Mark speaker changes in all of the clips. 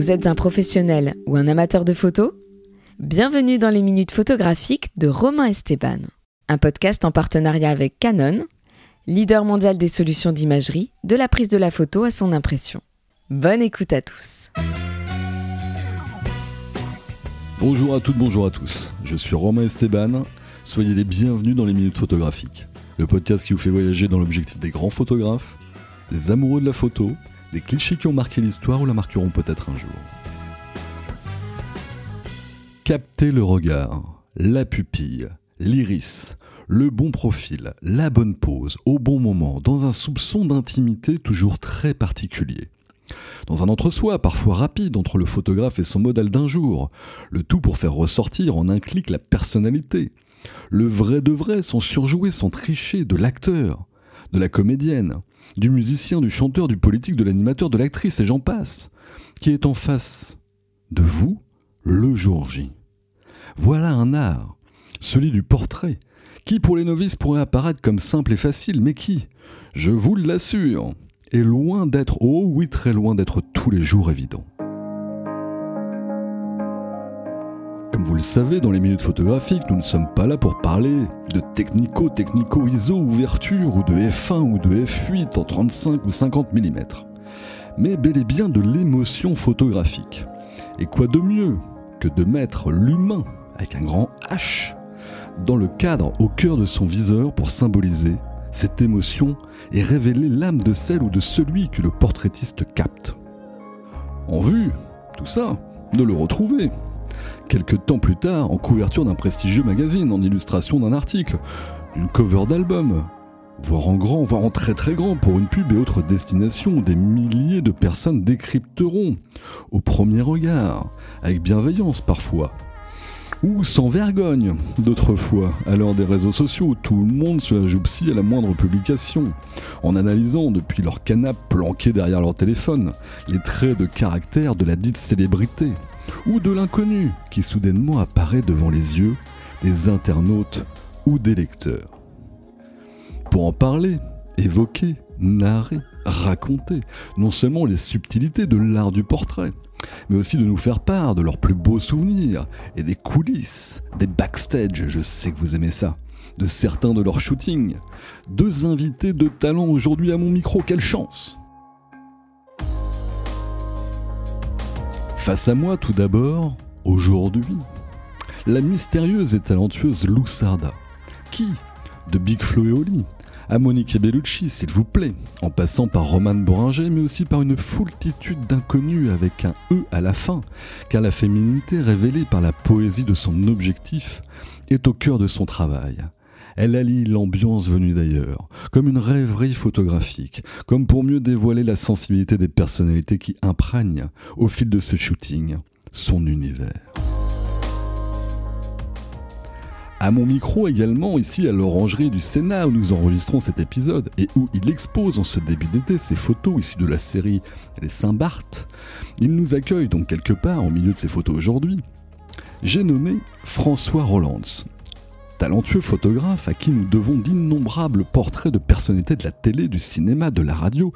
Speaker 1: Vous êtes un professionnel ou un amateur de photos? Bienvenue dans les minutes photographiques de Romain Esteban, un podcast en partenariat avec Canon, leader mondial des solutions d'imagerie, de la prise de la photo à son impression. Bonne écoute à tous.
Speaker 2: Bonjour à toutes, bonjour à tous. Je suis Romain Esteban. Soyez les bienvenus dans les minutes photographiques, le podcast qui vous fait voyager dans l'objectif des grands photographes, des amoureux de la photo, des clichés qui ont marqué l'histoire ou la marqueront peut-être un jour. Capter le regard, la pupille, l'iris, le bon profil, la bonne pose, au bon moment, dans un soupçon d'intimité toujours très particulier. Dans un entre-soi parfois rapide entre le photographe et son modèle d'un jour, le tout pour faire ressortir en un clic la personnalité. Le vrai de vrai sans surjouer, sans tricher de l'acteur, de la comédienne, du musicien, du chanteur, du politique, de l'animateur, de l'actrice, et j'en passe, qui est en face de vous le jour J. Voilà un art, celui du portrait, qui pour les novices pourrait apparaître comme simple et facile, mais qui, je vous l'assure, est loin d'être, oh oui très loin d'être tous les jours évident. Comme vous le savez, dans les minutes photographiques, nous ne sommes pas là pour parler de technico, technico ISO, ouverture ou de F1 ou de F8 en 35 ou 50 mm, mais bel et bien de l'émotion photographique. Et quoi de mieux que de mettre l'humain avec un grand H dans le cadre au cœur de son viseur pour symboliser cette émotion et révéler l'âme de celle ou de celui que le portraitiste capte. En vue, tout ça, de le retrouver. Quelques temps plus tard, en couverture d'un prestigieux magazine, en illustration d'un article, d'une cover d'album, voire en grand, voire en très très grand pour une pub et autres destinations, des milliers de personnes décrypteront, au premier regard, avec bienveillance parfois, ou sans vergogne. D'autres fois, à l'heure des réseaux sociaux tout le monde se la à la moindre publication, en analysant depuis leur canapé planqué derrière leur téléphone les traits de caractère de la dite célébrité, ou de l'inconnu qui soudainement apparaît devant les yeux des internautes ou des lecteurs. Pour en parler, évoquer, narrer, raconter non seulement les subtilités de l'art du portrait, mais aussi de nous faire part de leurs plus beaux souvenirs et des coulisses, des backstage, je sais que vous aimez ça, de certains de leurs shootings. Deux invités de talent aujourd'hui à mon micro, quelle chance Face à moi tout d'abord, aujourd'hui, la mystérieuse et talentueuse Lou Sarda, qui, de Big Flo et Oli, à Monique Bellucci, s'il vous plaît, en passant par Roman Boringer, mais aussi par une foultitude d'inconnus avec un E à la fin, car la féminité révélée par la poésie de son objectif est au cœur de son travail. Elle allie l'ambiance venue d'ailleurs, comme une rêverie photographique, comme pour mieux dévoiler la sensibilité des personnalités qui imprègnent, au fil de ce shooting, son univers. À mon micro également, ici à l'orangerie du Sénat où nous enregistrons cet épisode et où il expose en ce début d'été ses photos ici de la série Les Saint-Barth, il nous accueille donc quelque part au milieu de ses photos aujourd'hui. J'ai nommé François Rollands, talentueux photographe à qui nous devons d'innombrables portraits de personnalités de la télé, du cinéma, de la radio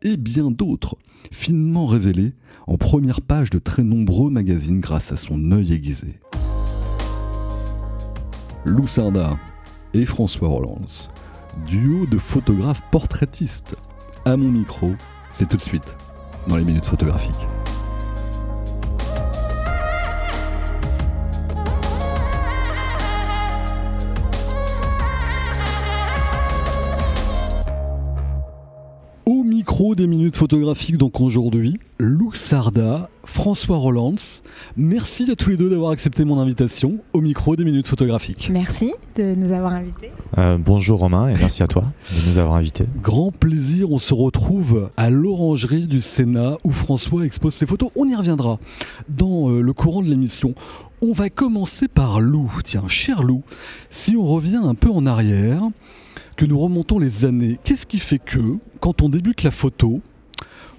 Speaker 2: et bien d'autres, finement révélés en première page de très nombreux magazines grâce à son œil aiguisé. Lou et François Rollands. Duo de photographes portraitistes. À mon micro, c'est tout de suite dans les minutes photographiques. Des minutes photographiques donc aujourd'hui, Lou Sarda, François Rollands. Merci à tous les deux d'avoir accepté mon invitation au micro des minutes photographiques.
Speaker 3: Merci de nous avoir invités.
Speaker 4: Euh, bonjour Romain et merci à toi de nous avoir invités.
Speaker 2: Grand plaisir, on se retrouve à l'orangerie du Sénat où François expose ses photos. On y reviendra dans euh, le courant de l'émission. On va commencer par Lou. Tiens, cher Lou, si on revient un peu en arrière, que nous remontons les années, qu'est-ce qui fait que, quand on débute la photo,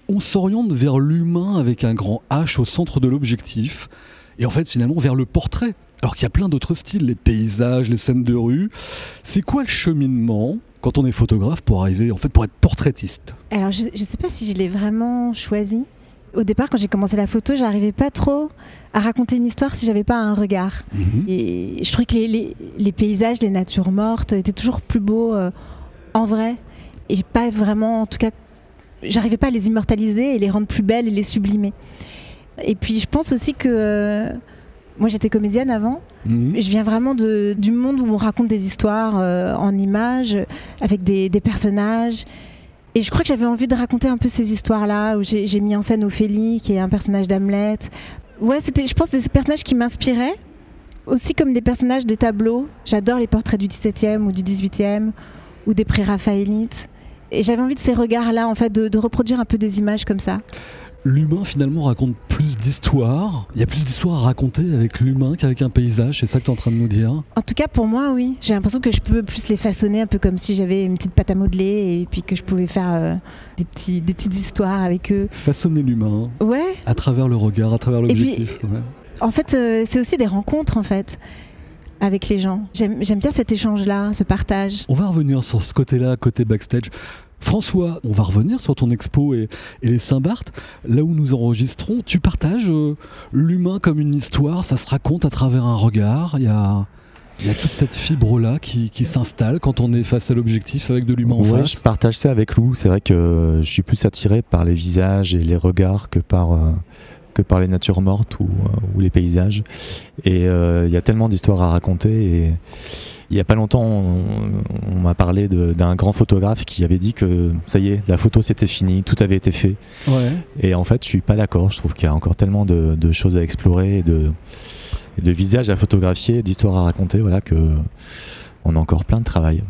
Speaker 2: on s'oriente vers l'humain avec un grand H au centre de l'objectif, et en fait finalement vers le portrait alors qu'il y a plein d'autres styles, les paysages, les scènes de rue. C'est quoi le cheminement quand on est photographe pour arriver, en fait, pour être portraitiste?
Speaker 3: Alors, je ne sais pas si je l'ai vraiment choisi, Au départ, quand j'ai commencé la photo, j'arrivais pas trop à raconter une histoire si j'avais pas un regard.
Speaker 2: Mhm.
Speaker 3: Et je trouvais que les, les- les paysages, les natures mortes étaient toujours plus beaux euh, en vrai. Et pas vraiment, en tout cas, j'arrivais pas à les immortaliser et les rendre plus belles et les sublimer. Et puis je pense aussi que euh, moi j'étais comédienne avant.
Speaker 2: Mhm.
Speaker 3: Je viens vraiment de, du monde où on raconte des histoires euh, en images, avec des, des personnages. Et je crois que j'avais envie de raconter un peu ces histoires-là, où j'ai mis en scène Ophélie, qui est un personnage d'Hamlet. Ouais, c'était, je pense, des personnages qui m'inspiraient, aussi comme des personnages des tableaux. J'adore les portraits du 17e ou du 18e, ou des pré-raphaélites. Et j'avais envie de ces regards-là, en fait, de, de reproduire un peu des images comme ça.
Speaker 2: L'humain finalement raconte plus d'histoires. Il y a plus d'histoires à raconter avec l'humain qu'avec un paysage. C'est ça que tu es en train de nous dire?
Speaker 3: En tout cas, pour moi, oui. J'ai l'impression que je peux plus les façonner, un peu comme si j'avais une petite pâte à modeler, et puis que je pouvais faire euh, des, petits, des petites histoires avec eux.
Speaker 2: Façonner l'humain
Speaker 3: Ouais,
Speaker 2: à travers le regard, à travers l'objectif. ouais.
Speaker 3: en fait, euh, c'est aussi des rencontres, en fait, avec les gens. J'aime bien cet échange-là, ce partage.
Speaker 2: On va revenir sur ce côté-là, côté backstage. François, on va revenir sur ton expo et, et les Saint-Barth. Là où nous enregistrons, tu partages euh, l'humain comme une histoire, ça se raconte à travers un regard. Il y a, il y a toute cette fibre-là qui, qui s'installe quand on est face à l'objectif avec de l'humain en face.
Speaker 4: je partage ça avec Lou. C'est vrai que je suis plus attiré par les visages et les regards que par, euh, par les natures mortes ou, euh, ou les paysages. Et euh, il y a tellement d'histoires à raconter. Et il y a pas longtemps, on, on m'a parlé d'un grand photographe qui avait dit que ça y est, la photo c'était fini, tout avait été fait.
Speaker 2: Ouais.
Speaker 4: Et en fait, je suis pas d'accord. Je trouve qu'il y a encore tellement de, de choses à explorer, et de, et de visages à photographier, d'histoires à raconter, voilà que on a encore plein de travail.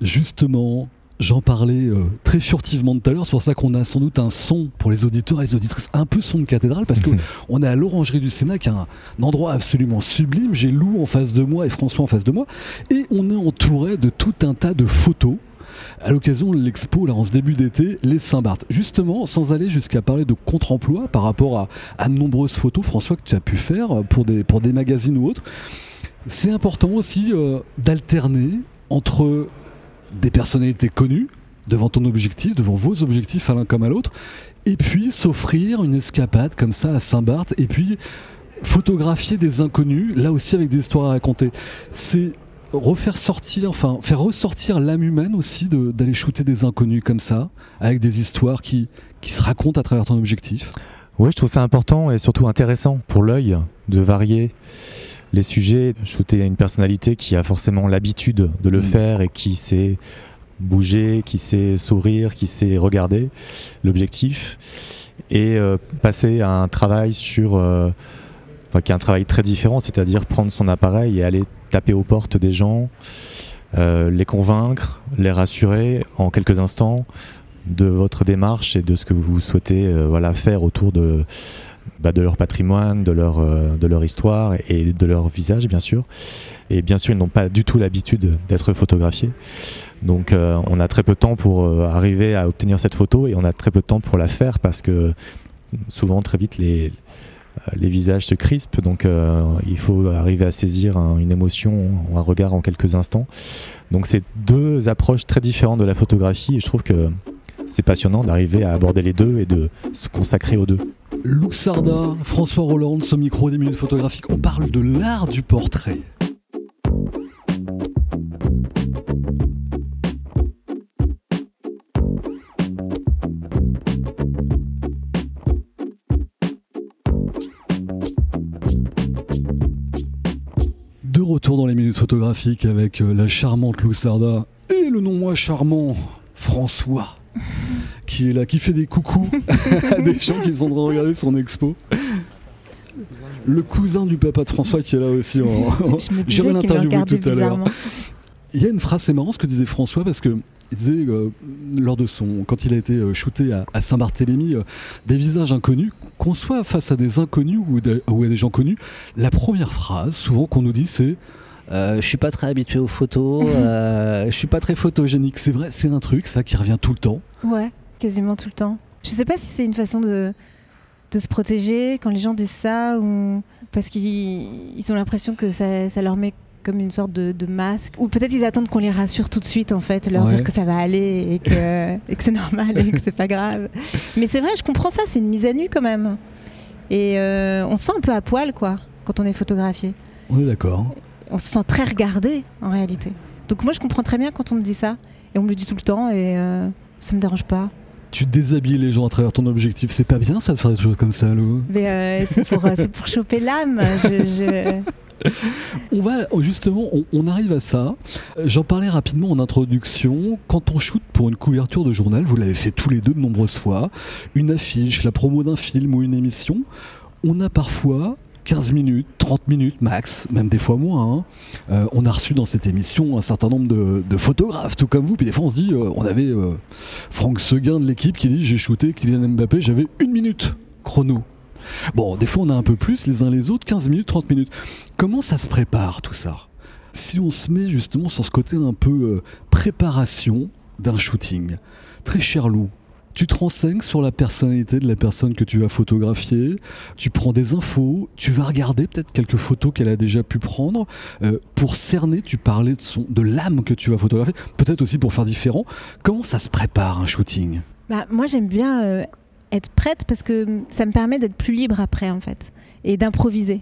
Speaker 2: Justement, j'en parlais euh, très furtivement tout à l'heure. C'est pour ça qu'on a sans doute un son pour les auditeurs et les auditrices, un peu son de cathédrale, parce que on est à l'Orangerie du Sénat, qui est un, un endroit absolument sublime. J'ai Lou en face de moi et François en face de moi, et on est entouré de tout un tas de photos. À l'occasion de l'expo, là, en ce début d'été, les Saint-Barth. Justement, sans aller jusqu'à parler de contre-emploi par rapport à, à de nombreuses photos, François, que tu as pu faire pour des, pour des magazines ou autres, c'est important aussi euh, d'alterner entre des personnalités connues devant ton objectif, devant vos objectifs à l'un comme à l'autre, et puis s'offrir une escapade comme ça à Saint-Barth, et puis photographier des inconnus, là aussi avec des histoires à raconter. C'est refaire sortir, enfin faire ressortir l'âme humaine aussi d'aller shooter des inconnus comme ça, avec des histoires qui, qui se racontent à travers ton objectif.
Speaker 4: Oui, je trouve ça important et surtout intéressant pour l'œil de varier les sujets, shooter une personnalité qui a forcément l'habitude de le
Speaker 2: Mm.
Speaker 4: faire et qui sait bouger, qui sait sourire, qui sait regarder l'objectif et euh, passer à un travail sur euh, enfin, qui est un travail très différent, c'est-à-dire prendre son appareil et aller taper aux portes des gens, euh, les convaincre, les rassurer en quelques instants de votre démarche et de ce que vous souhaitez voilà, faire autour de, bah, de leur patrimoine, de leur, euh, de leur histoire et de leur visage, bien sûr. Et bien sûr, ils n'ont pas du tout l'habitude d'être photographiés. Donc, euh, on a très peu de temps pour euh, arriver à obtenir cette photo et on a très peu de temps pour la faire parce que souvent, très vite, les, les visages se crispent. Donc, il faut arriver à saisir un- une émotion, un regard en quelques instants. Donc, c'est deux approches très différentes de la photographie et je trouve que c'est passionnant d'arriver à aborder les deux et de se consacrer aux deux.
Speaker 2: Luc Sarda, François Roland, ce micro des minutes photographiques, on parle de l'art du portrait. De retour dans les minutes photographiques avec euh, la charmante Lou Sarda et le non moins charmant François qui est là, qui fait des coucous à des gens qui sont en train de regarder son expo. Le cousin du papa de François qui est là aussi. en- l'interviewer
Speaker 3: regardait
Speaker 2: tout à l'heure. Il y a une phrase, c'est marrant ce que disait François parce que il disait euh, lors de son quand il a été euh, shooté à, à Saint-Barthélemy euh, des visages inconnus qu'on soit face à des inconnus ou, des- ou à des gens connus la première phrase souvent qu'on nous dit c'est euh, je suis pas très habitué aux photos je suis pas très photogénique c'est vrai c'est un truc ça qui revient tout le temps
Speaker 3: Ouais, quasiment tout le temps. Je sais pas si c'est une façon de, de se protéger quand les gens disent ça ou parce qu'ils ils ont l'impression que ça, ça leur met comme une sorte de, masque. Ou peut-être ils attendent qu'on les rassure tout de suite, en fait, leur dire que ça va aller et que, que c'est normal et que c'est pas grave. Mais c'est vrai, je comprends ça, c'est une mise à nu quand même. Et euh, on se sent un peu à poil, quoi, quand on est photographié.
Speaker 2: On est d'accord.
Speaker 3: On se sent très regardé, en réalité. Donc moi, je comprends très bien quand on me dit ça. Et on me le dit tout le temps et euh, ça me dérange pas
Speaker 2: tu déshabilles les gens à travers ton objectif. C'est pas bien ça de faire des choses comme ça, Lou
Speaker 3: Mais euh, c'est pour, pour, choper l'âme. je
Speaker 2: on va justement, on, arrive à ça. J'en parlais rapidement en introduction. Quand on shoot pour une couverture de journal, vous l'avez fait tous les deux de nombreuses fois, une affiche, la promo d'un film ou une émission, on a parfois 15 minutes, 30 minutes max, même des fois moins. Hein. Euh, on a reçu dans cette émission un certain nombre de, photographes, tout comme vous. Puis des fois, on se dit, euh, on avait euh, Franck Seguin de l'équipe qui dit J'ai shooté Kylian Mbappé, j'avais une minute chrono. Bon, des fois on a un peu plus les uns les autres, 15 minutes, 30 minutes. Comment ça se prépare tout ça? Si on se met justement sur ce côté un peu préparation d'un shooting, très cher loup, tu te renseignes sur la personnalité de la personne que tu vas photographier, tu prends des infos, tu vas regarder peut-être quelques photos qu'elle a déjà pu prendre euh, pour cerner, tu parlais de, l'âme que tu vas photographier, peut-être aussi pour faire différent. Comment ça se prépare un shooting?
Speaker 3: Bah, Moi j'aime bien euh, être prête parce que ça me permet d'être plus libre après en fait et d'improviser.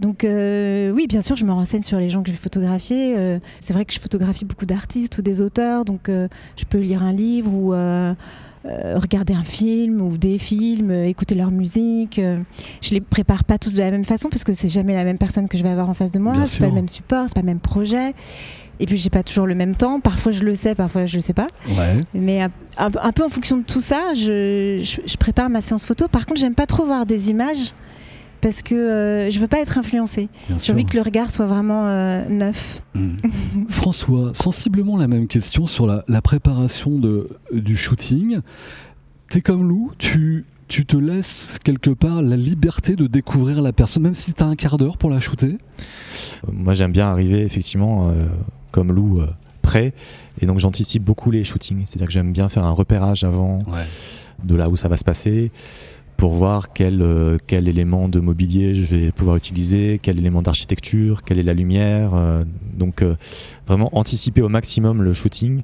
Speaker 3: Donc euh, oui, bien sûr, je me renseigne sur les gens que je vais photographier. C'est vrai que je photographie beaucoup d'artistes ou des auteurs, donc je peux lire un livre ou regarder un film ou des films, écouter leur musique. je les prépare pas tous de la même façon parce que c'est jamais la même personne que je vais avoir en face de moi. C'est pas le même support, c'est pas le même projet. Et puis j'ai pas toujours le même temps. Parfois je le sais, parfois je le sais pas. Mais un, peu en fonction de tout ça, je, je, prépare ma séance photo. Par contre, j'aime pas trop voir des images parce que euh, je veux pas être influencée. J'ai envie que le regard soit vraiment euh, neuf.
Speaker 2: Hmm. François, sensiblement la même question sur la, la préparation de, du shooting. T'es comme Lou, tu tu te laisses quelque part la liberté de découvrir la personne, même si tu as un quart d'heure pour la shooter?
Speaker 4: Moi j'aime bien arriver effectivement euh, comme Lou euh, prêt et donc j'anticipe beaucoup les shootings, c'est-à-dire que j'aime bien faire un repérage avant de là où ça va se passer pour voir quel, euh, quel élément de mobilier je vais pouvoir utiliser, quel élément d'architecture, quelle est la lumière. donc vraiment anticiper au maximum le shooting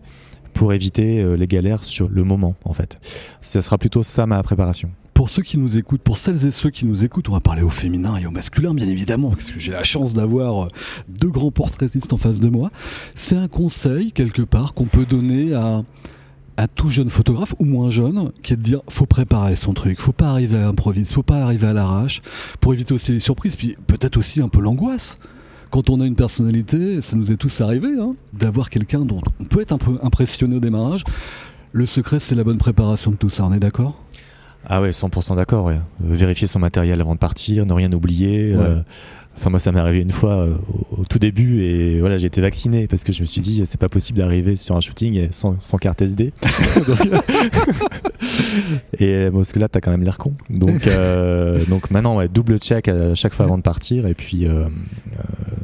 Speaker 4: pour éviter euh, les galères sur le moment en fait. Ce sera plutôt ça ma préparation.
Speaker 2: Pour ceux qui nous écoutent, pour celles et ceux qui nous écoutent, on va parler au féminin et au masculin, bien évidemment, parce que j'ai la chance d'avoir euh, deux grands portraitistes en face de moi. C'est un conseil, quelque part, qu'on peut donner à, à tout jeune photographe ou moins jeune, qui est de dire faut préparer son truc, faut pas arriver à improviser, faut pas arriver à l'arrache, pour éviter aussi les surprises, puis peut-être aussi un peu l'angoisse quand on a une personnalité, ça nous est tous arrivé, hein, d'avoir quelqu'un dont on peut être un peu impressionné au démarrage. Le secret, c'est la bonne préparation de tout ça, on est d'accord?
Speaker 4: Ah ouais, 100% d'accord. Vérifier son matériel avant de partir, ne rien oublier. Euh, Enfin, moi, ça m'est arrivé une fois euh, au, tout début et voilà, j'ai été vacciné parce que je me suis dit, c'est pas possible d'arriver sur un shooting sans, carte SD. et parce que là, t'as quand même l'air con. Donc, euh, donc maintenant, ouais, double check à chaque fois avant de partir. Et puis, euh,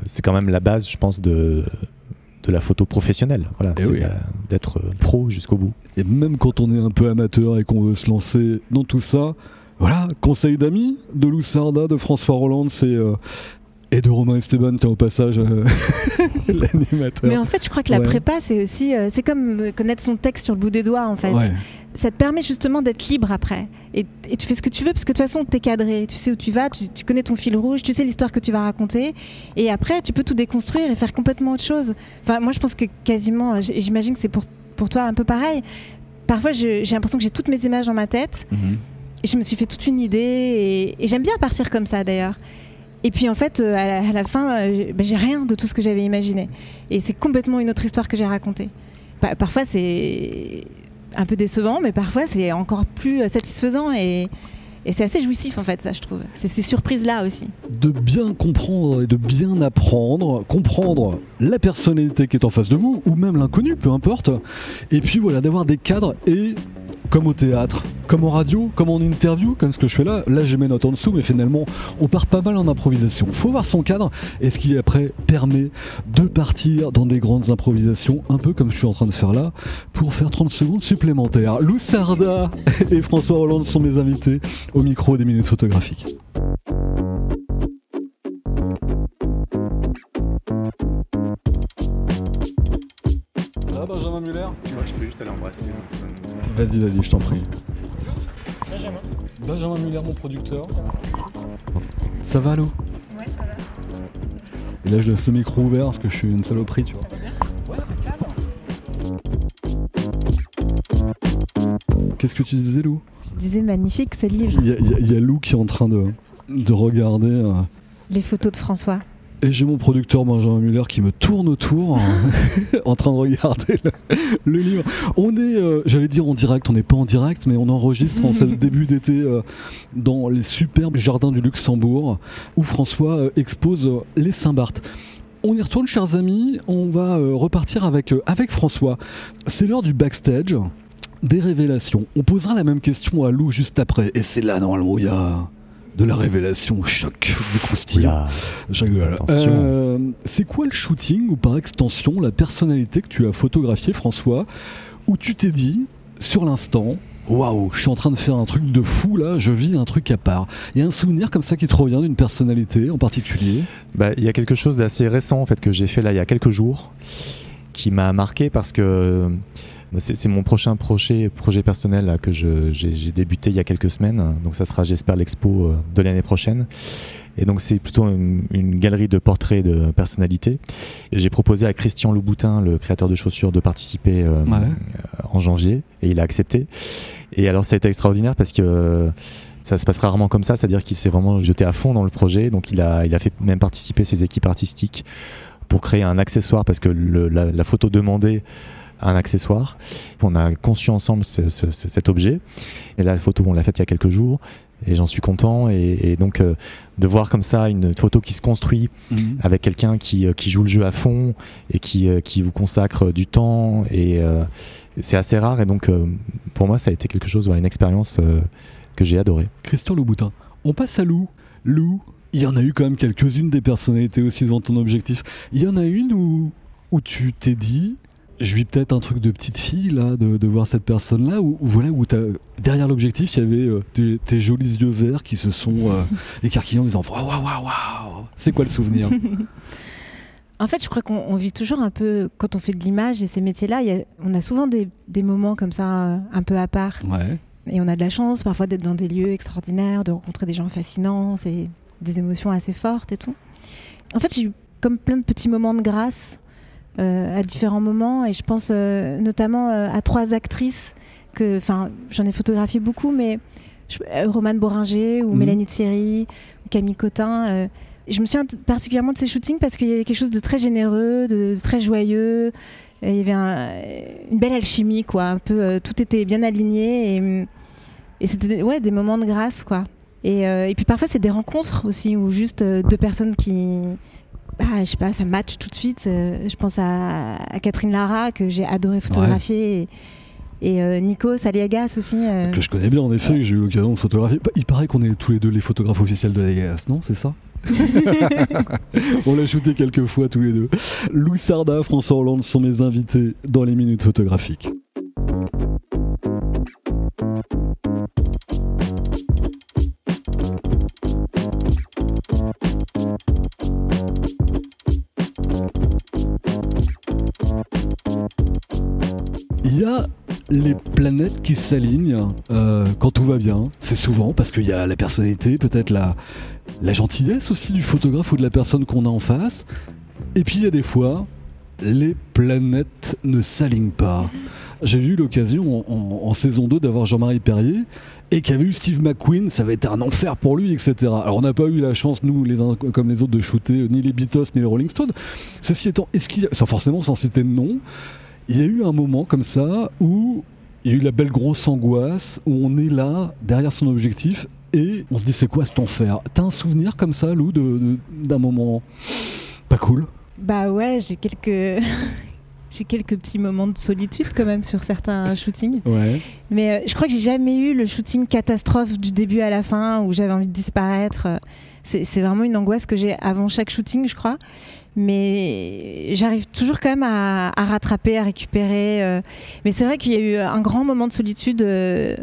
Speaker 4: c'est quand même la base, je pense, de, de la photo professionnelle. Voilà, eh c'est d'être pro jusqu'au bout.
Speaker 2: Et même quand on est un peu amateur et qu'on veut se lancer dans tout ça, voilà, conseil d'amis de Lou Sarda, de François Roland, c'est et de Romain Esteban, tiens au passage, euh, l'animateur.
Speaker 3: Mais en fait, je crois que la prépa, c'est aussi, euh, c'est comme connaître son texte sur le bout des doigts, en fait. Ça te permet justement d'être libre après. Et, tu fais ce que tu veux, parce que de toute façon, tu es cadré. Tu sais où tu vas, tu, connais ton fil rouge, tu sais l'histoire que tu vas raconter. Et après, tu peux tout déconstruire et faire complètement autre chose. Enfin, moi, je pense que quasiment, j'imagine que c'est pour, pour toi un peu pareil. Parfois, j'ai l'impression que j'ai toutes mes images dans ma tête. Mhm. Et je me suis fait toute une idée. Et, et j'aime bien partir comme ça, d'ailleurs. Et puis en fait, euh, à la, fin, euh, ben, j'ai rien de tout ce que j'avais imaginé. Et c'est complètement une autre histoire que j'ai racontée. parfois c'est un peu décevant, mais parfois c'est encore plus euh, satisfaisant et, et c'est assez jouissif en fait, ça je trouve. C'est ces surprises-là aussi.
Speaker 2: De bien comprendre et de bien apprendre, comprendre la personnalité qui est en face de vous, ou même l'inconnu, peu importe. Et puis voilà, d'avoir des cadres et comme au théâtre, comme en radio, comme en interview, comme ce que je fais là. Là, j'ai mes notes en dessous, mais finalement, on part pas mal en improvisation. Faut voir son cadre et ce qui après permet de partir dans des grandes improvisations, un peu comme je suis en train de faire là, pour faire 30 secondes supplémentaires. Lou Sarda et François Hollande sont mes invités au micro des minutes photographiques.
Speaker 4: Ça Benjamin Muller? Je peux juste aller embrasser.
Speaker 2: Vas-y, vas-y, je t'en prie. Benjamin. Benjamin Muller, mon producteur. Ça va, Lou?
Speaker 3: Ouais, ça va.
Speaker 2: Et là, je laisse le micro ouvert parce que je suis une saloperie, tu vois. Ouais, Qu'est-ce que tu disais, Lou?
Speaker 3: Je disais magnifique ce livre.
Speaker 2: Il y, a- y y Lou qui est en train de, de regarder. euh,
Speaker 3: Les photos de François.
Speaker 2: Et j'ai mon producteur Benjamin Muller qui me tourne autour en train de regarder le, le livre. On est, euh, j'allais dire en direct, on n'est pas en direct, mais on enregistre en ce début d'été euh, dans les superbes jardins du Luxembourg où François euh, expose les Saint-Barth. On y retourne, chers amis, on va repartir avec, avec François. C'est l'heure du backstage, des révélations. On posera la même question à Lou juste après. Et c'est là, normalement, où il y a de la révélation, choc, du croustillant. Euh, c'est quoi le shooting ou par extension la personnalité que tu as photographiée, François, où tu t'es dit sur l'instant. Waouh, je suis en train de faire un truc de fou là, je vis un truc à part. Il y a un souvenir comme ça qui te revient d'une personnalité en particulier?
Speaker 4: Bah, il y a quelque chose d'assez récent en fait que j'ai fait là il y a quelques jours qui m'a marqué parce que c'est mon prochain projet, projet personnel là, que j'ai débuté il y a quelques semaines. Donc ça sera j'espère l'expo euh, de l'année prochaine. Et donc c'est plutôt une, une galerie de portraits de personnalités. J'ai proposé à Christian Louboutin, le créateur de chaussures, de participer euh,
Speaker 2: Ouais.
Speaker 4: euh, en janvier et il a accepté. Et alors ça a été extraordinaire parce que euh, ça se passe rarement comme ça, c'est-à-dire qu'il s'est vraiment jeté à fond dans le projet. Donc il a, il a fait même participer ses équipes artistiques pour créer un accessoire parce que le- la, la photo demandait un accessoire. On a conçu ensemble ce- ce- ce- cet objet. Et là, la photo, on l'a faite il y a quelques jours. Et j'en suis content. Et, et donc, euh, de voir comme ça une photo qui se construit avec quelqu'un qui, euh, qui joue le jeu à fond et qui, euh, qui vous consacre du temps. Et euh, c'est assez rare. Et donc, euh, pour moi, ça a été quelque chose, une expérience euh, que j'ai adorée.
Speaker 2: Christian Louboutin. On passe à Lou. Lou, il y en a eu quand même quelques-unes des personnalités aussi devant ton objectif. Il y en a une où, où tu t'es dit, je vis peut-être un truc de petite fille là, de, de voir cette personne-là, où, où voilà, où derrière l'objectif, il y avait euh, tes, tes jolis yeux verts qui se sont euh, écarquillés en disant waouh, waouh, waouh. C'est quoi le souvenir?
Speaker 3: En fait, je crois qu'on on vit toujours un peu, quand on fait de l'image et ces métiers-là, on a souvent des, des moments comme ça, euh, un peu à part.
Speaker 2: Ouais.
Speaker 3: Et on a de la chance parfois d'être dans des lieux extraordinaires, de rencontrer des gens fascinants, c'est des émotions assez fortes et tout. En fait, j'ai eu comme plein de petits moments de grâce à différents moments et je pense euh, notamment euh, à trois actrices que, enfin, j'en ai photographié beaucoup, mais je, euh, Romane Boringer ou
Speaker 2: Mhm.
Speaker 3: Mélanie Thierry ou Camille Cotin. euh, je me souviens particulièrement de ces shootings parce qu'il y avait quelque chose de très généreux, de, de très joyeux. Il y avait un- une belle alchimie, quoi. Un peu, euh, tout était bien aligné et, et c'était ouais, des moments de grâce, quoi. Et, euh, et puis parfois c'est des rencontres aussi où juste euh, deux personnes qui, bah, je sais pas, ça match tout de suite. Euh, je pense à, à Catherine Lara que j'ai adoré photographier et, et euh, Nico Saliagas aussi. euh,
Speaker 2: Que je connais bien en effet, que j'ai eu l'occasion de photographier. Bah, Il paraît qu'on est tous les deux les photographes officiels de la Vegas, non C'est ça? On l'a shooté quelques fois tous les deux. Lou Sarda, François Hollande sont mes invités dans les minutes photographiques. Les planètes qui s'alignent euh, quand tout va bien. C'est souvent parce qu'il y a la personnalité, peut-être la, gentillesse aussi du photographe ou de la personne qu'on a en face. Et puis il y a des fois, les planètes ne s'alignent pas. J'ai eu l'occasion en, saison 2 d'avoir Jean-Marie Perrier et qui avait eu Steve McQueen, ça avait été un enfer pour lui, etc. Alors on n'a pas eu la chance, nous, les uns comme les autres, de shooter ni les Beatles ni les Rolling Stones. Ceci étant, est-ce qu'il y a, sans forcément sans citer de nom, il y a eu un moment comme ça où il y a eu la belle grosse angoisse, où on est là, derrière son objectif, et on se dit c'est quoi cet enfer? T'as un souvenir comme ça, Lou, de- de- d'un moment pas cool?
Speaker 3: Bah ouais, j'ai quelques. J'ai quelques petits moments de solitude quand même sur certains shootings.
Speaker 2: Ouais.
Speaker 3: Mais euh, je crois que j'ai jamais eu le shooting catastrophe du début à la fin où j'avais envie de disparaître. Euh, C'est c'est vraiment une angoisse que j'ai avant chaque shooting, je crois. Mais j'arrive toujours quand même à, rattraper, à récupérer. euh. Mais c'est vrai qu'il y a eu un grand moment de solitude. euh,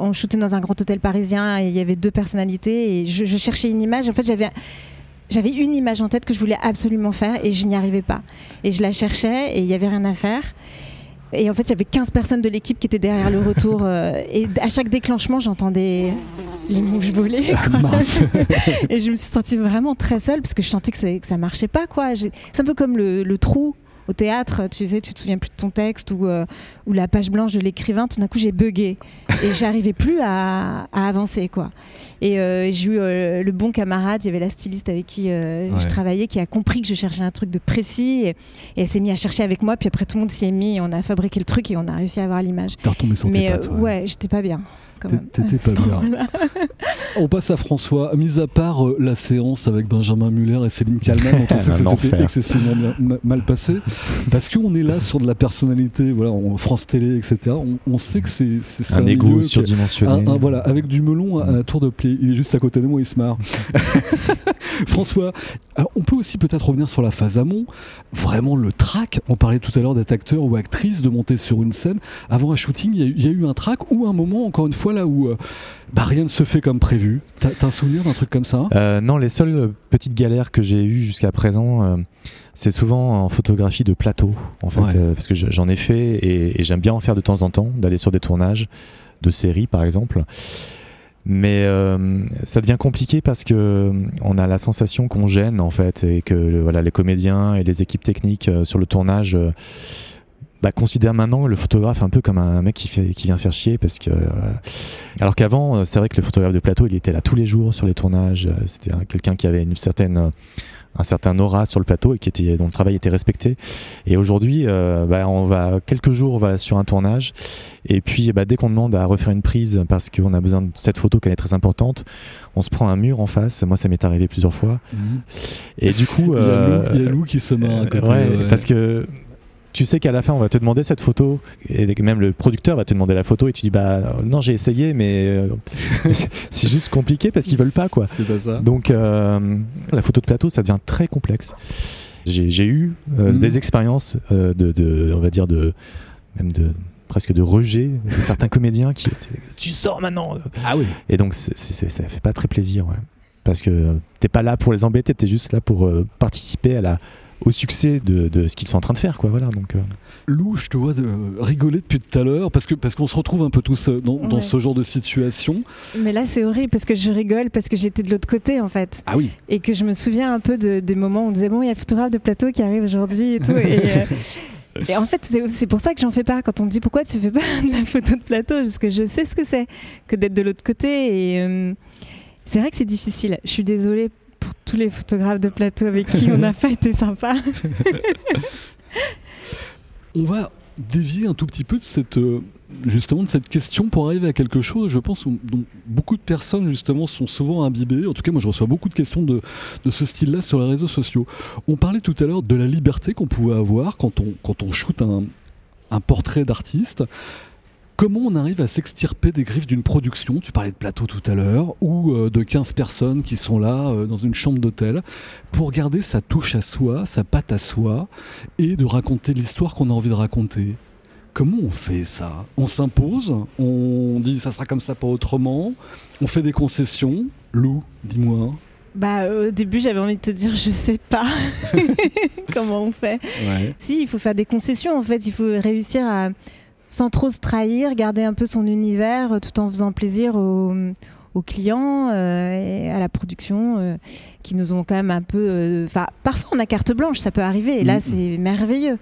Speaker 3: On shootait dans un grand hôtel parisien et il y avait deux personnalités et je, cherchais une image. En fait, j'avais j'avais une image en tête que je voulais absolument faire et je n'y arrivais pas. Et je la cherchais et il n'y avait rien à faire. Et en fait, il y avait 15 personnes de l'équipe qui étaient derrière le retour. euh, et à chaque déclenchement, j'entendais les mouches voler. quoi. et je me suis sentie vraiment très seule parce que je sentais que ça, que ça marchait pas. quoi. J'ai- C'est un peu comme le, le trou au théâtre. Tu sais, tu te souviens plus de ton texte ou, euh, ou la page blanche de l'écrivain. Tout d'un coup, j'ai bugué et j'arrivais plus à, à avancer. quoi. Et euh, j'ai eu euh, le bon camarade, il y avait la styliste avec qui
Speaker 2: Ouais.
Speaker 3: je travaillais, qui a compris que je cherchais un truc de précis. Et, et elle s'est mise à chercher avec moi. Puis après, tout le monde s'y est mis. Et on a fabriqué le truc et on a réussi à avoir l'image. Mais ouais, j'étais pas bien. Quand
Speaker 2: T'é-
Speaker 3: même.
Speaker 2: T'étais pas bien. On passe à François. Mis à part euh, la séance avec Benjamin Muller et Céline Kalman, dont on sait que
Speaker 4: Un enfer.
Speaker 2: excessivement mal passé, parce qu'on est là sur de la personnalité, voilà, en France Télé, etc. On, on sait que c'est
Speaker 4: Un ego
Speaker 2: qui-
Speaker 4: surdimensionné.
Speaker 2: un- un- voilà, avec du melon à, à tour de pied. Il est juste à côté de moi, il se marre. François, alors, on peut aussi peut-être revenir sur la phase amont. Vraiment le track. On parlait tout à l'heure d'être acteur ou actrice, de monter sur une scène. Avant un shooting, il y a eu- il y, a eu un track ou un moment, encore une fois, là où euh, bah, rien ne se fait comme prévu. T'as un souvenir d'un truc comme ça
Speaker 4: Euh, non, les seules euh, petites galères que j'ai eues jusqu'à présent, euh, c'est souvent en photographie de plateau, en fait,
Speaker 2: Ouais.
Speaker 4: euh, parce que je- j'en ai fait et, et j'aime bien en faire de temps en temps, d'aller sur des tournages de séries, par exemple. Mais euh, ça devient compliqué parce que euh, on a la sensation qu'on gêne en fait et que voilà les comédiens et les équipes techniques euh, sur le tournage euh, bah, considèrent maintenant le photographe un peu comme un mec qui, fait, qui vient faire chier parce que alors qu'avant c'est vrai que le photographe de plateau il était là tous les jours sur les tournages c'était un- quelqu'un qui avait une certaine un certain aura sur le plateau et qui était dont le travail était respecté et aujourd'hui euh, bah, on va quelques jours on va sur un tournage et puis bah, dès qu'on demande à refaire une prise parce qu'on a besoin de cette photo qu'elle est très importante on se prend un mur en face moi ça m'est arrivé plusieurs fois et du coup
Speaker 2: il, y a
Speaker 4: euh,
Speaker 2: Lou, il y a Lou qui se marre à côté.
Speaker 4: ouais,
Speaker 2: ouais.
Speaker 4: parce que tu sais qu'à la fin on va te demander cette photo et même le producteur va te demander la photo et tu dis bah non j'ai essayé mais euh, c'est juste compliqué parce qu'ils veulent pas quoi
Speaker 2: C'est pas ça.
Speaker 4: donc euh, la photo de plateau ça devient très complexe j'ai eu euh,
Speaker 2: Mhm.
Speaker 4: des expériences euh, de, de on va dire de même de presque de rejet de certains comédiens qui tu sors maintenant
Speaker 2: Ah oui.
Speaker 4: et donc c'est- c'est- ça fait pas très plaisir ouais. parce que t'es pas là pour les embêter t'es juste là pour euh, participer à la au succès de, de ce qu'ils sont en train de faire quoi voilà donc euh,
Speaker 2: Lou, je te vois de- rigoler depuis tout à l'heure parce que parce qu'on se retrouve un peu tous euh, dans, dans ce genre de situation.
Speaker 3: Mais là, c'est horrible parce que je rigole parce que j'étais de l'autre côté en fait.
Speaker 2: Ah oui.
Speaker 3: Et que je me souviens un peu de- des moments où on disait bon, il y a le photographe de plateau qui arrive aujourd'hui et tout. et, euh, et en fait, c'est c'est pour ça que j'en fais pas. Quand on me dit pourquoi tu fais pas de la photo de plateau, parce que je sais ce que c'est que d'être de l'autre côté. Et euh, c'est vrai que c'est difficile. Je suis désolée tous les photographes de plateau avec qui on n'a pas été sympa.
Speaker 2: On va dévier un tout petit peu de cette euh, justement de cette question pour arriver à quelque chose, je pense, dont beaucoup de personnes justement sont souvent imbibées. En tout cas, moi, je reçois beaucoup de questions de, de ce style-là sur les réseaux sociaux. On parlait tout à l'heure de la liberté qu'on pouvait avoir quand on quand on shoot un, un portrait d'artiste. Comment on arrive à s'extirper des griffes d'une production? Tu parlais de plateau tout à l'heure, ou euh, de 15 personnes qui sont là euh, dans une chambre d'hôtel, pour garder sa touche à soi, sa patte à soi, et de raconter l'histoire qu'on a envie de raconter. Comment on fait ça? On s'impose? On dit ça sera comme ça, pas autrement? On fait des concessions? Lou, dis-moi.
Speaker 3: Bah, au début, j'avais envie de te dire, je sais pas comment on fait.
Speaker 2: Ouais.
Speaker 3: Si, il faut faire des concessions. En fait, il faut réussir à, sans trop se trahir, garder un peu son univers euh, tout en faisant plaisir aux, aux clients euh, et à la production euh, qui nous ont quand même un peu. euh, Enfin, parfois on a carte blanche, ça peut arriver. Et là,
Speaker 2: Mhm.
Speaker 3: c'est merveilleux.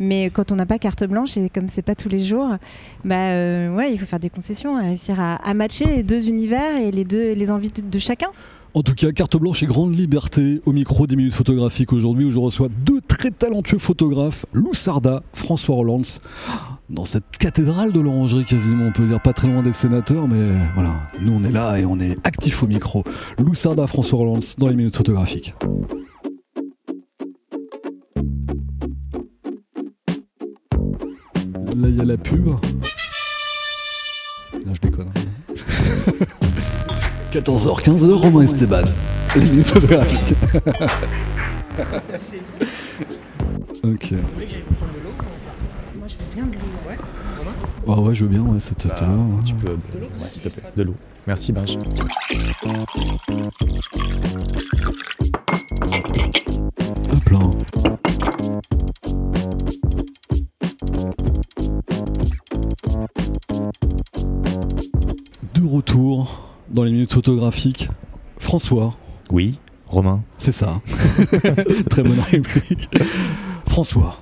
Speaker 3: Mais quand on n'a pas carte blanche et comme c'est pas tous les jours, bah ouais, il faut faire des concessions, réussir à, à matcher les deux univers et les deux les envies de, de chacun.
Speaker 2: En tout cas, carte blanche et grande liberté au micro des minutes photographiques aujourd'hui où je reçois deux très talentueux photographes, Lou Sarda, François Rollands, dans cette cathédrale de l'orangerie quasiment, on peut dire pas très loin des sénateurs, mais voilà, nous on est là et on est actifs au micro. Sarda, François Rollands dans les minutes photographiques. Là, il y a la pub. Là, je déconne. 14h, 15h, Romain Esteban. Les minutes photographiques. ok. Oh ouais, je veux bien, ouais, cette bah, là.
Speaker 4: Tu peux. De l'eau ouais, s'il te plaît. De l'eau. Merci, Benj.
Speaker 2: Hop là. De retour dans les minutes photographiques, François.
Speaker 4: Oui, Romain.
Speaker 2: C'est ça. Très bonne réplique. François.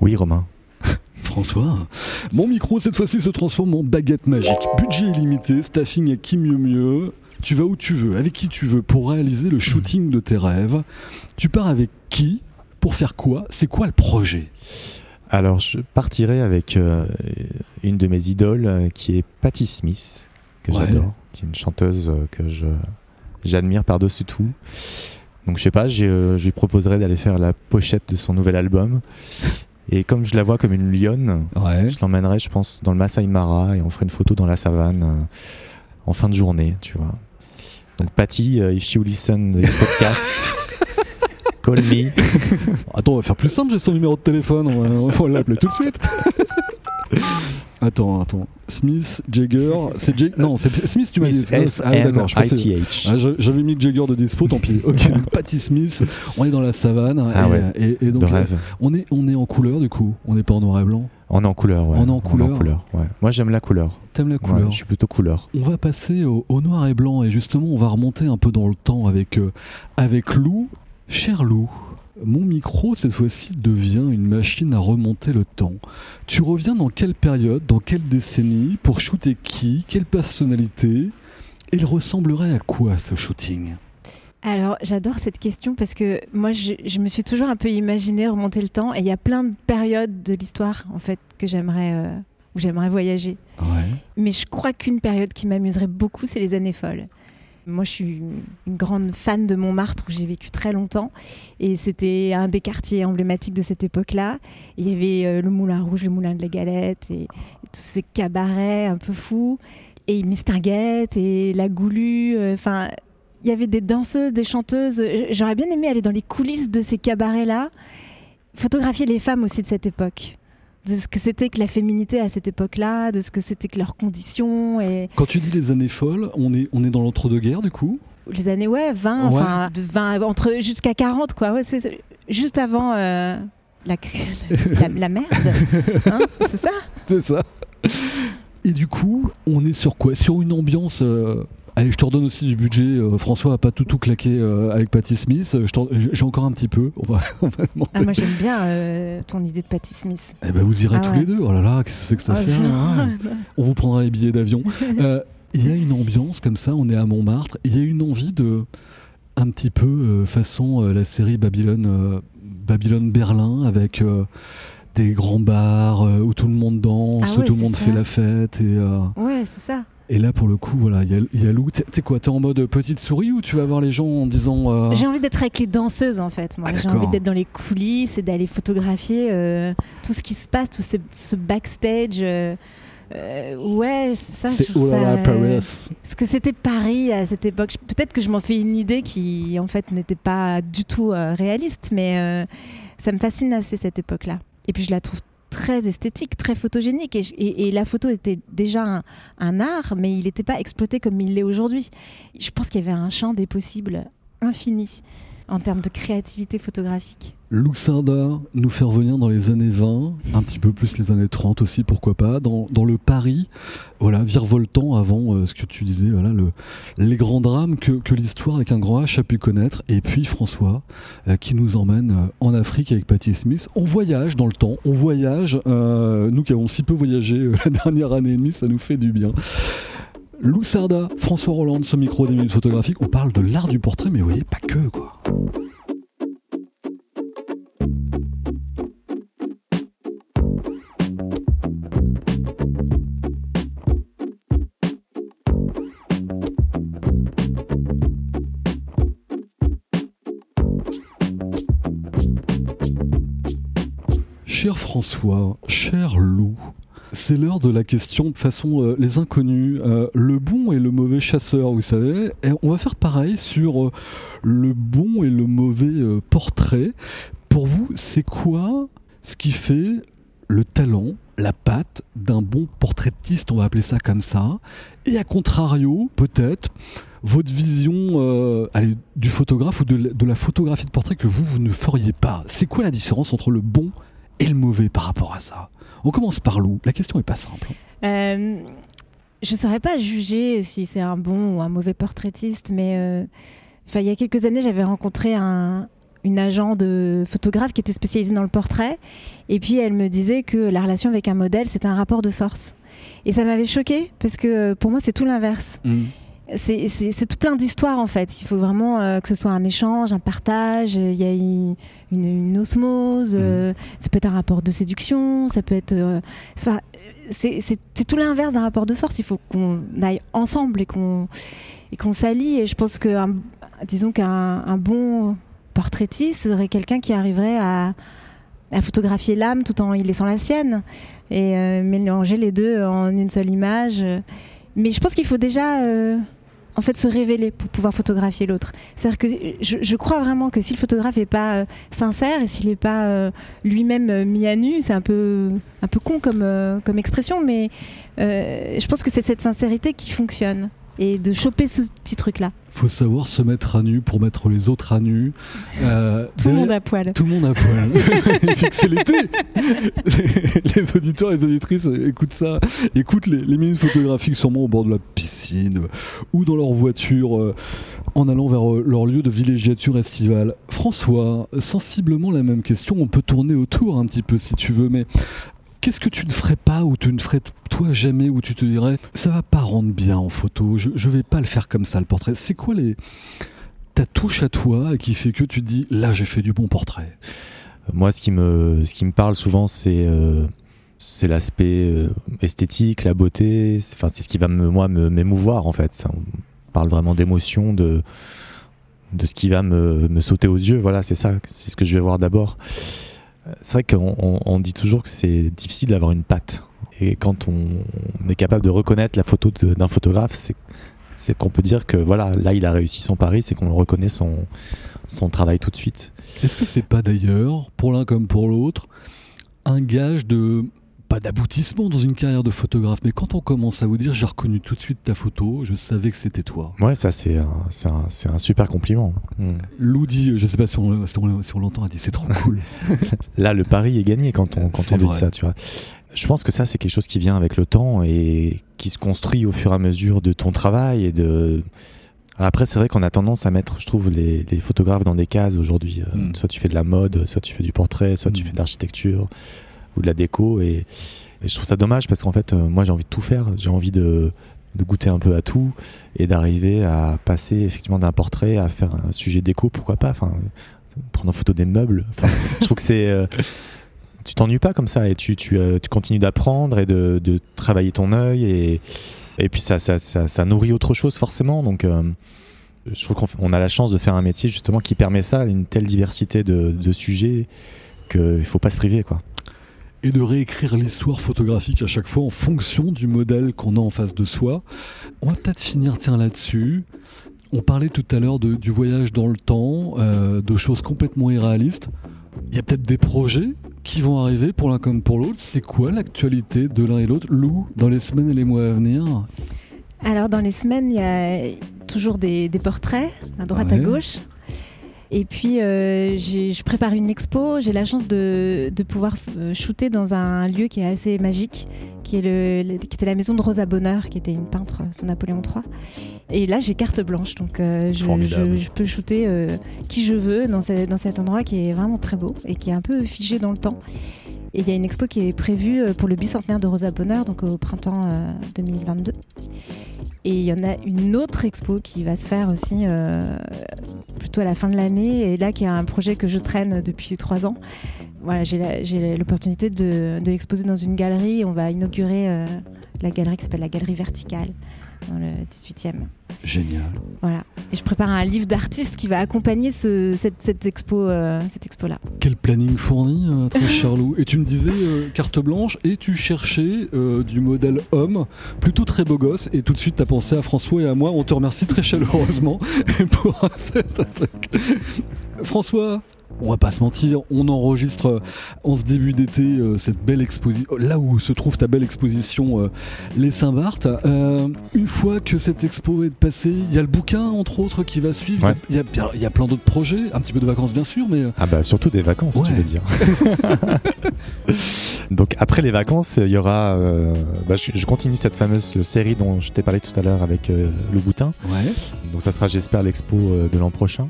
Speaker 4: Oui, Romain.
Speaker 2: François, mon micro cette fois-ci se transforme en baguette magique. Budget illimité, staffing à qui mieux mieux. Tu vas où tu veux, avec qui tu veux pour réaliser le shooting de tes rêves. Tu pars avec qui Pour faire quoi C'est quoi le projet?
Speaker 4: Alors, je partirai avec euh, une de mes idoles euh, qui est Patti Smith, que
Speaker 2: Ouais.
Speaker 4: j'adore, qui est une chanteuse euh, que je j'admire par-dessus tout. Donc, je sais pas, je lui proposerai d'aller faire la pochette de son nouvel album. Et comme je la vois comme une lionne,
Speaker 2: Ouais.
Speaker 4: je l'emmènerai, je pense, dans le Masai Mara et on ferait une photo dans la savane euh, en fin de journée, tu vois. Donc, Patty, euh, if you listen this podcast, call me.
Speaker 2: Attends, on va faire plus simple, j'ai son numéro de téléphone, on va, on va l'appeler tout de suite. attends, attends. Smith, Jagger, c'est Jagger. Non, c'est Smith, tu m'as dit. Ah, d'accord, je pensais-. Ah, J'avais mis Jagger de dispo, tant pis. Ok, Patti Smith, on est dans la savane.
Speaker 4: Ah
Speaker 2: et,
Speaker 4: ouais,
Speaker 2: et, et donc,
Speaker 4: de rêve.
Speaker 2: on est, on est en couleur du coup, on n'est pas en noir et blanc.
Speaker 4: On est en couleur, ouais.
Speaker 2: On est en couleur.
Speaker 4: ouais. Moi, j'aime la couleur.
Speaker 2: T'aimes la
Speaker 4: Ouais,
Speaker 2: couleur
Speaker 4: je suis plutôt couleur.
Speaker 2: On va passer au, au noir et blanc et justement on va remonter un peu dans le temps avec, euh, avec Lou. Cher Lou, mon micro cette fois-ci devient une machine à remonter le temps. Tu reviens dans quelle période, dans quelle décennie, pour shooter qui, quelle personnalité? Et il ressemblerait à quoi ce shooting?
Speaker 3: Alors, j'adore cette question parce que moi, je, je me suis toujours un peu imaginé remonter le temps et il y a plein de périodes de l'histoire, en fait, que j'aimerais, euh, où j'aimerais voyager.
Speaker 2: Ouais.
Speaker 3: Mais je crois qu'une période qui m'amuserait beaucoup, c'est les années folles. Moi, je suis une- grande fan de Montmartre où j'ai vécu très longtemps et c'était un des quartiers emblématiques de cette époque-là. Il y avait euh, le Moulin Rouge, le Moulin de la Galette et, tous ces cabarets un peu fous et Mistinguette et la Goulue. euh, Enfin, il y avait des danseuses, des chanteuses. J'aurais bien aimé aller dans les coulisses de ces cabarets-là, photographier les femmes aussi de cette époque de ce que c'était que la féminité à cette époque-là, de ce que c'était que leurs conditions et
Speaker 2: Quand tu dis les années folles, on est, on est dans l'entre-deux-guerres du coup?
Speaker 3: Les années ouais 20
Speaker 2: Ouais.
Speaker 3: enfin de 20 entre jusqu'à 40 quoi ouais c'est juste avant euh, la, la la merde hein, c'est ça?
Speaker 2: C'est ça. Et du coup, on est sur quoi? Sur une ambiance. euh, Allez, je te redonne aussi du budget. euh, François a pas tout tout claqué euh, avec Patti Smith. J'ai encore un petit peu. On va, on va demander.
Speaker 3: ah, moi j'aime bien euh, ton idée de Patti Smith
Speaker 2: Eh ben, vous irez
Speaker 3: Ah
Speaker 2: tous
Speaker 3: ouais.
Speaker 2: les deux. Oh là là, qu'est-ce que c'est que ça
Speaker 3: Ah,
Speaker 2: fait hein On vous prendra les billets d'avion. Euh, Il y a une ambiance comme ça. On est à Montmartre. Il y a une envie de un petit peu euh, façon la série Babylone, Babylone Berlin avec. des grands bars où tout le monde danse,
Speaker 3: Ah
Speaker 2: où tout le monde
Speaker 3: ça.
Speaker 2: fait la fête et,
Speaker 3: ouais c'est ça
Speaker 2: Et là, pour le coup, voilà, il y a, il y a Lou. Tu sais quoi, t'es en mode petite souris ou tu vas voir les gens en disant. euh,
Speaker 3: J'ai envie d'être avec les danseuses en fait. Moi,
Speaker 2: Ah,
Speaker 3: j'ai envie d'être dans les coulisses et d'aller photographier euh, tout ce qui se passe, tout ce, ce backstage. euh, euh, ouais, ça. je
Speaker 2: c'est
Speaker 3: trouve ça,
Speaker 2: Paris.
Speaker 3: Ce que c'était Paris à cette époque. Peut-être que je m'en fais une idée qui en fait n'était pas du tout réaliste, mais ça me fascine assez cette époque-là. Et puis je la trouve très esthétique, très photogénique. Et, la photo était déjà un, un art, mais il n'était pas exploité comme il l'est aujourd'hui. Je pense qu'il y avait un champ des possibles infini en termes de créativité photographique.
Speaker 2: Lou Sarda nous fait revenir dans les années 20, un petit peu plus les années 30 aussi, pourquoi pas, dans, le Paris, voilà, virevoltant avant euh, ce que tu disais, voilà, le, les grands drames que, l'histoire avec un grand H a pu connaître. Et puis François, euh, qui nous emmène euh, en Afrique avec Patti Smith. On voyage dans le temps, on voyage. nous qui avons si peu voyagé la dernière année et demie, ça nous fait du bien. Lou Sarda, François Roland, ce micro des minutes photographiques, on parle de l'art du portrait, mais vous voyez, pas que quoi. Cher François, cher Lou, c'est l'heure de la question de façon euh, les inconnus, euh, le bon et le mauvais chasseur, vous savez. Et on va faire pareil sur euh, le bon et le mauvais portrait. Pour vous, c'est quoi ce qui fait le talent, la patte d'un bon portraitiste, on va appeler ça comme ça, et à contrario, peut-être, votre vision allez, du photographe ou de de la photographie de portrait que vous, vous ne feriez pas. C'est quoi la différence entre le bon et le mauvais par rapport à ça On commence par Lou. La question est pas simple.
Speaker 3: Euh, je saurais pas juger si c'est un bon ou un mauvais portraitiste, mais euh, il y a quelques années, j'avais rencontré un, une agent de photographe qui était spécialisée dans le portrait, et puis elle me disait que la relation avec un modèle, c'est un rapport de force. Et ça m'avait choqué parce que pour moi, c'est tout l'inverse.
Speaker 2: Mm.
Speaker 3: C'est- tout plein d'histoires en fait. Il faut vraiment euh, que ce soit un échange, un partage. Il y a une, osmose. euh, ça peut être un rapport de séduction. Ça peut être. euh, Enfin, c'est tout l'inverse d'un rapport de force. Il faut qu'on aille ensemble et qu'on et qu'on s'allie. Et je pense que, un- disons qu'un un bon portraitiste serait quelqu'un qui arriverait à, à photographier l'âme tout en y laissant la sienne et euh, mélanger les deux en une seule image. Mais je pense qu'il faut déjà en fait se révéler pour pouvoir photographier l'autre. C'est-à-dire que je, crois vraiment que si le photographe n'est pas euh, sincère et s'il n'est pas euh, lui-même euh, mis à nu, c'est un peu un peu con comme comme expression, mais je pense que c'est cette sincérité qui fonctionne et de choper ce petit truc là.
Speaker 2: Faut savoir se mettre à nu pour mettre les autres à nu. Euh,
Speaker 3: Tout le
Speaker 2: derrière-
Speaker 3: monde à poil.
Speaker 2: Tout le monde à poil. C'est l'été. Les, les auditeurs et les auditrices écoutent ça, écoutent les, les minutes photographiques sûrement au bord de la piscine euh, ou dans leur voiture euh, en allant vers euh, leur lieu de villégiature estivale. François, sensiblement la même question, on peut tourner autour un petit peu si tu veux, mais qu'est-ce que tu ne ferais pas ou tu ne ferais toi jamais où tu te dirais ça va pas rendre bien en photo, je, vais pas le faire comme ça le portrait. C'est quoi les ta touche à toi qui fait que tu te dis là j'ai fait du bon portrait?
Speaker 4: Moi, ce qui me, parle souvent, c'est euh, l'aspect euh, esthétique, la beauté. C'est- Enfin, c'est ce qui va me, m'émouvoir en fait. On parle vraiment d'émotion, de de ce qui va me, me sauter aux yeux. Voilà, c'est ça. C'est ce que je vais voir d'abord. C'est vrai qu'on on- on dit toujours que c'est difficile d'avoir une patte. Et quand on, est capable de reconnaître la photo d'un photographe, c'est c'est qu'on peut dire que voilà, là, il a réussi son pari, c'est qu'on reconnaît son son travail tout de suite.
Speaker 2: Est-ce que c'est pas d'ailleurs, pour l'un comme pour l'autre, un gage de pas d'aboutissement dans une carrière de photographe, mais quand on commence à vous dire j'ai reconnu tout de suite ta photo, je savais que c'était toi.
Speaker 4: Ouais, ça c'est un, un, c'est un super compliment. Mm.
Speaker 2: Lou dit, je sais pas si on, si on- si on l'entend, elle dit c'est trop cool.
Speaker 4: Là, le pari est gagné quand on, quand on dit ça, tu vois. Je pense que ça, c'est quelque chose qui vient avec le temps et qui se construit au fur et à mesure de ton travail et de. Alors après, c'est vrai qu'on a tendance à mettre, je trouve, les, les photographes dans des cases aujourd'hui. Euh,
Speaker 2: Mm.
Speaker 4: Soit tu fais de la mode, soit tu fais du portrait, soit tu
Speaker 2: Mm.
Speaker 4: fais de l'architecture ou de la déco. Et, je trouve ça dommage parce qu'en fait, euh, moi, j'ai envie de tout faire. J'ai envie de, goûter un peu à tout et d'arriver à passer effectivement d'un portrait à faire un sujet déco, pourquoi pas? Enfin, prendre en photo des meubles. Je trouve que c'est. euh, tu t'ennuies pas comme ça et tu, tu, euh, continues d'apprendre et de, travailler ton œil et, et puis ça, ça, ça, nourrit autre chose forcément. Donc je trouve qu'on a la chance de faire un métier justement qui permet ça, une telle diversité de, de sujets qu'il faut pas se priver quoi.
Speaker 2: Et de réécrire l'histoire photographique à chaque fois en fonction du modèle qu'on a en face de soi. On va peut-être finir tiens là-dessus. On parlait tout à l'heure du voyage dans le temps, euh, de choses complètement irréalistes. Il y a peut-être des projets qui vont arriver pour l'un comme pour l'autre. C'est quoi l'actualité de l'un et l'autre Lou, dans les semaines et les mois à venir?
Speaker 3: Alors dans les semaines, il y a toujours des, des portraits à droite à
Speaker 2: Ouais.
Speaker 3: gauche. Et puis euh, je prépare une expo. J'ai la chance de, de pouvoir euh, shooter dans un lieu qui est assez magique, qui, est le, qui était la maison de Rosa Bonheur, qui était une peintre sous Napoléon III. Et là j'ai carte blanche, donc euh, je,
Speaker 2: Formidable.
Speaker 3: je- je peux shooter euh, qui je veux dans, ce- dans cet endroit qui est vraiment très beau et qui est un peu figé dans le temps. Et il y a une expo qui est prévue euh, pour le bicentenaire de Rosa Bonheur, donc au printemps euh, 2022. Et il y en a une autre expo qui va se faire aussi euh, plutôt à la fin de l'année, et là qui est un projet que je traîne depuis trois ans. Voilà, j'ai l'opportunité de, de l'exposer dans une galerie. On va inaugurer euh, la galerie qui s'appelle la Galerie Verticale dans le 18e.
Speaker 2: Génial.
Speaker 3: Voilà. Et je prépare un livre d'artiste qui va accompagner ce- cette, cette expo, euh, cette expo là.
Speaker 2: Quel planning fourni, euh, très cher Lou. Et tu me disais euh, carte blanche et tu cherchais du modèle homme, plutôt très beau gosse. Et tout de suite, tu as pensé à François et à moi. On te remercie très chaleureusement pour cet truc. François, on va pas se mentir, on enregistre euh, en ce début d'été euh, cette belle exposition, là où se trouve ta belle exposition, euh, les Saint-Barth. une fois que cette expo est passée, il y a le bouquin entre autres qui va suivre. Il y, a plein d'autres projets, un petit peu de vacances bien sûr, mais
Speaker 4: ah bah surtout des vacances, tu veux dire. Donc après les vacances, il y aura, bah, je, continue cette fameuse série dont je t'ai parlé tout à l'heure avec le boutin. Donc ça sera, j'espère, l'expo de l'an prochain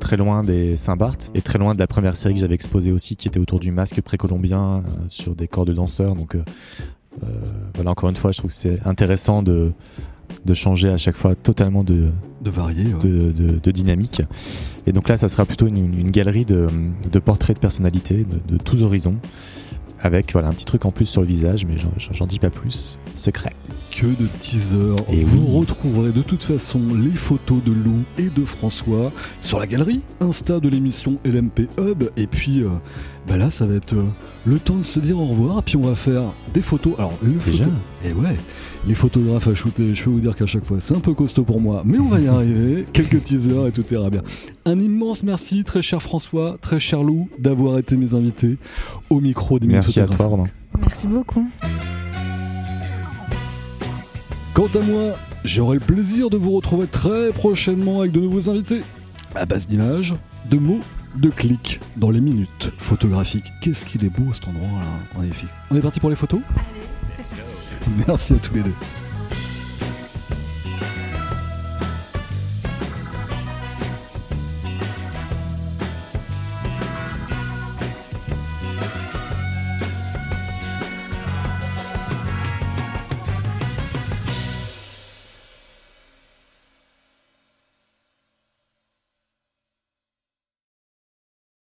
Speaker 4: très loin des Saint-Barth et très loin de la première série que j'avais exposée aussi qui était autour du masque précolombien euh, sur des corps de danseurs. Donc euh, euh, voilà, encore une fois, je trouve que c'est intéressant de, de changer à chaque fois totalement de,
Speaker 2: de varier,
Speaker 4: de, de, dynamique. Et donc là, ça sera plutôt une, galerie de, portraits de personnalités de, tous horizons avec voilà, un petit truc en plus sur le visage, mais j'en dis pas plus. Secret.
Speaker 2: Que de teasers. Et vous retrouverez de toute façon les photos de Lou et de François sur la galerie Insta de l'émission LMP Hub. Et puis euh, bah là, ça va être euh, le temps de se dire au revoir. Puis on va faire des photos. Alors, le
Speaker 4: Déjà
Speaker 2: Et ouais les photographes à shooter, je peux vous dire qu'à chaque fois c'est un peu costaud pour moi, mais on va y arriver. Quelques teasers et tout ira bien. Un immense merci, très cher François, très cher Lou, d'avoir été mes invités au micro des
Speaker 4: Merci à toi, Romain.
Speaker 3: Merci beaucoup.
Speaker 2: Quant à moi, j'aurai le plaisir de vous retrouver très prochainement avec de nouveaux invités. À base d'images, de mots, de clics dans les minutes photographiques. Qu'est-ce qu'il est beau cet endroit là, magnifique. On est parti pour les photos?
Speaker 3: Allez, c'est parti.
Speaker 2: Merci à tous les deux.